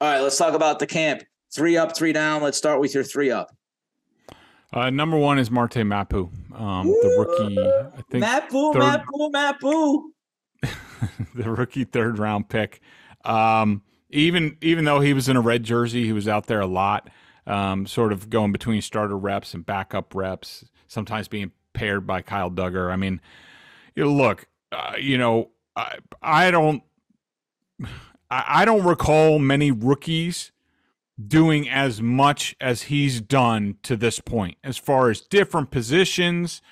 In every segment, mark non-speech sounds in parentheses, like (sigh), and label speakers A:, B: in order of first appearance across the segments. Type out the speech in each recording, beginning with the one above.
A: All right, let's talk about the camp. Three up, three down. Let's start with your three up.
B: Uh, number one is Marte Mapu, um, the rookie. I think
A: Mapu,
B: third-
A: Mapu, Mapu. (laughs)
B: the rookie third round pick. Um, even even though he was in a red jersey, he was out there a lot, um, sort of going between starter reps and backup reps. Sometimes being paired by Kyle Dugger. I mean, you know, look, uh, you know, I, I don't, I, I don't recall many rookies doing as much as he's done to this point, as far as different positions,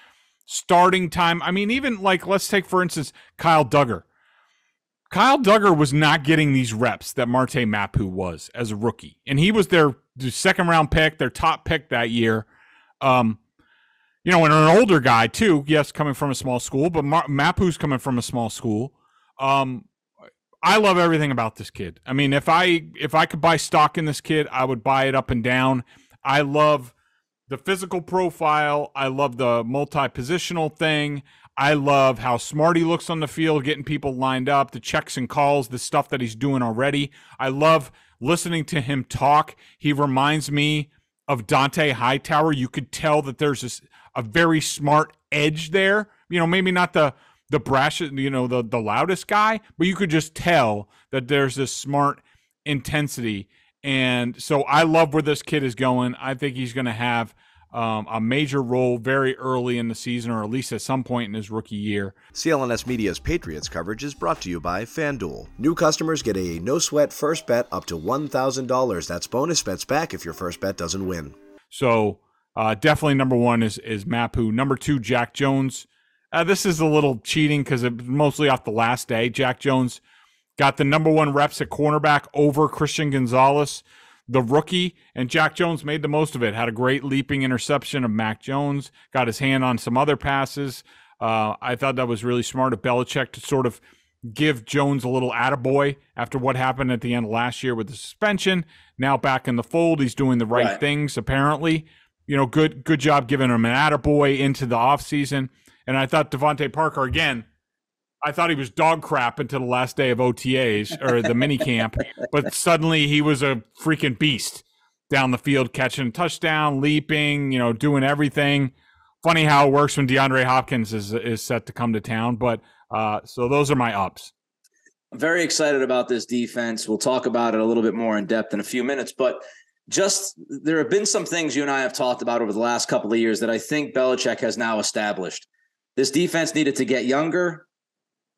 B: starting time. I mean, even like let's take for instance Kyle Dugger. Kyle Dugger was not getting these reps that Marte Mapu was as a rookie, and he was their second round pick, their top pick that year. Um, you know, and an older guy too. Yes, coming from a small school, but Mar- Mapu's coming from a small school. Um, I love everything about this kid. I mean, if I if I could buy stock in this kid, I would buy it up and down. I love the physical profile. I love the multi-positional thing. I love how smart he looks on the field, getting people lined up, the checks and calls, the stuff that he's doing already. I love listening to him talk. He reminds me of Dont'a Hightower. You could tell that there's this, a very smart edge there. You know, maybe not the the brash, you know, the the loudest guy, but you could just tell that there's this smart intensity. And so I love where this kid is going. I think he's going to have um, a major role very early in the season, or at least at some point in his rookie year.
C: CLNS Media's Patriots coverage is brought to you by FanDuel. New customers get a no sweat first bet up to $1,000. That's bonus bets back if your first bet doesn't win.
B: So uh, definitely number one is is Mapu. Number two, Jack Jones. Uh, this is a little cheating because it's mostly off the last day. Jack Jones got the number one reps at cornerback over Christian Gonzalez, the rookie, and Jack Jones made the most of it. Had a great leaping interception of Mac Jones, got his hand on some other passes. Uh, I thought that was really smart of Belichick to sort of give Jones a little attaboy after what happened at the end of last year with the suspension. Now back in the fold, he's doing the right,
A: Right.
B: things apparently. You know, good good job giving him an attaboy into the offseason. And I thought DeVante Parker again. I thought he was dog crap until the last day of OTAs or the mini camp, (laughs) but suddenly he was a freaking beast down the field, catching a touchdown, leaping, you know, doing everything. Funny how it works when DeAndre Hopkins is is set to come to town, but uh, so those are my ups.
A: I'm very excited about this defense. We'll talk about it a little bit more in depth in a few minutes, but just there have been some things you and I have talked about over the last couple of years that I think Belichick has now established. This defense needed to get younger,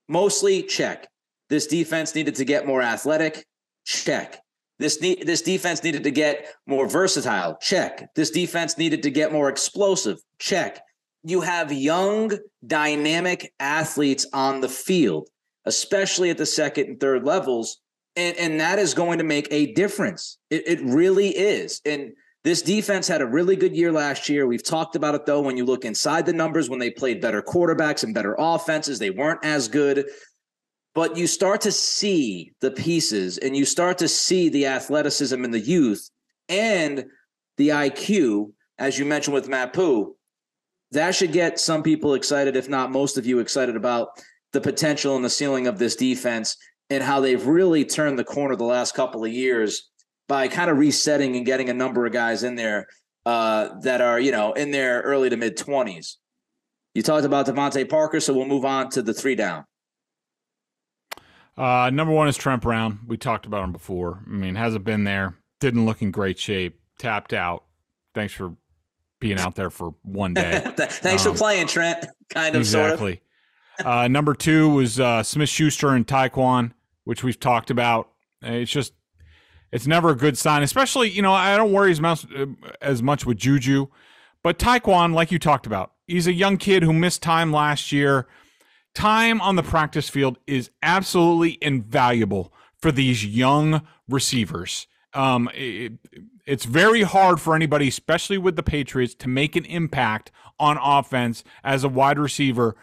A: mostly check. This defense needed to get more athletic, check. This ne- this defense needed to get more versatile, check. This defense needed to get more explosive, check. You have young, dynamic athletes on the field especially at the second and third levels. And, and that is going to make a difference. It, it really is. And this defense had a really good year last year. We've talked about it though. When you look inside the numbers, when they played better quarterbacks and better offenses, they weren't as good. But you start to see the pieces and you start to see the athleticism in the youth and the IQ, as you mentioned with Mapu. That should get some people excited, if not most of you excited about the potential and the ceiling of this defense and how they've really turned the corner the last couple of years by kind of resetting and getting a number of guys in there uh, that are, you know, in their early to mid 20s. You talked about DeVante Parker, so we'll move on to the three down.
B: Uh, number one is Trent Brown. We talked about him before. I mean, hasn't been there. Didn't look in great shape. Tapped out. Thanks for being out there for one day. (laughs)
A: Thanks
B: Um,
A: for playing, Trent. Kind of, sort of.
B: exactly. uh, number two was uh, Smith Schuster and Tyquan, which we've talked about. It's just, it's never a good sign, especially, you know, I don't worry as much, uh, as much with Juju, but Tyquan, like you talked about, he's a young kid who missed time last year. Time on the practice field is absolutely invaluable for these young receivers. Um, it, it's very hard for anybody, especially with the Patriots, to make an impact on offense as a wide receiver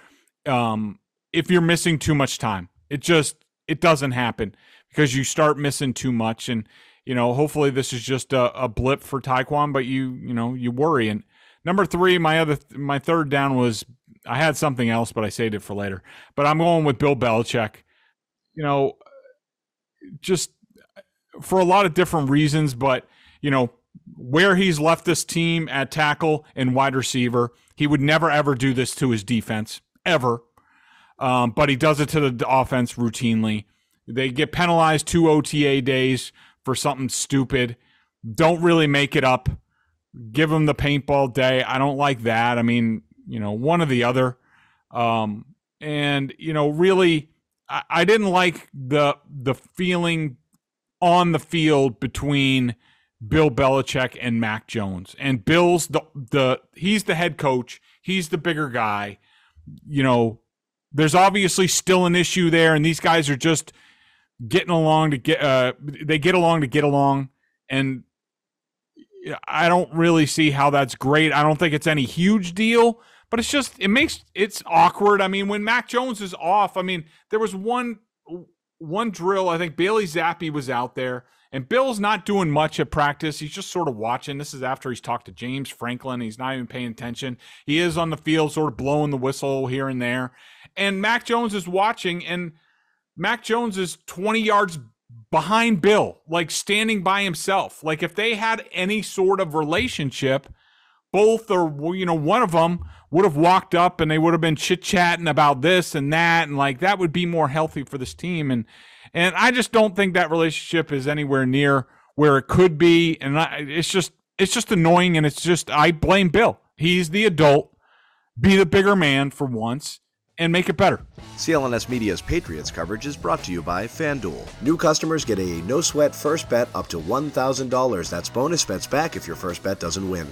B: um, if you're missing too much time. It just it doesn't happen because you start missing too much, and you know hopefully this is just a, a blip for Tyquan, but you you know you worry. And number three, my other my third down was I had something else, but I saved it for later. But I'm going with Bill Belichick. You know, just for a lot of different reasons, but you know where he's left this team at tackle and wide receiver, he would never ever do this to his defense ever. Um, but he does it to the offense routinely. They get penalized two OTA days for something stupid. Don't really make it up. Give them the paintball day. I don't like that. I mean, you know, one or the other. Um, and you know, really, I, I didn't like the the feeling on the field between Bill Belichick and Mac Jones. And Bill's the the he's the head coach. He's the bigger guy. You know, there's obviously still an issue there, and these guys are just getting along to get. Uh, they get along to get along, and I don't really see how that's great. I don't think it's any huge deal, but it's just it makes it's awkward. I mean, when Mac Jones is off, I mean, there was one one drill. I think Bailey Zappe was out there, and Bill's not doing much at practice. He's just sort of watching. This is after he's talked to James Franklin. He's not even paying attention. He is on the field, sort of blowing the whistle here and there. And Mac Jones is watching, and Mac Jones is 20 yards behind Bill, like standing by himself. Like if they had any sort of relationship, both or you know one of them would have walked up and they would have been chit chatting about this and that, and like that would be more healthy for this team. And and I just don't think that relationship is anywhere near where it could be. And I, it's just it's just annoying, and it's just I blame Bill. He's the adult. Be the bigger man for once and make it better.
C: CLNS Media's Patriots coverage is brought to you by FanDuel. New customers get a no sweat first bet up to $1,000. That's bonus bets back if your first bet doesn't win.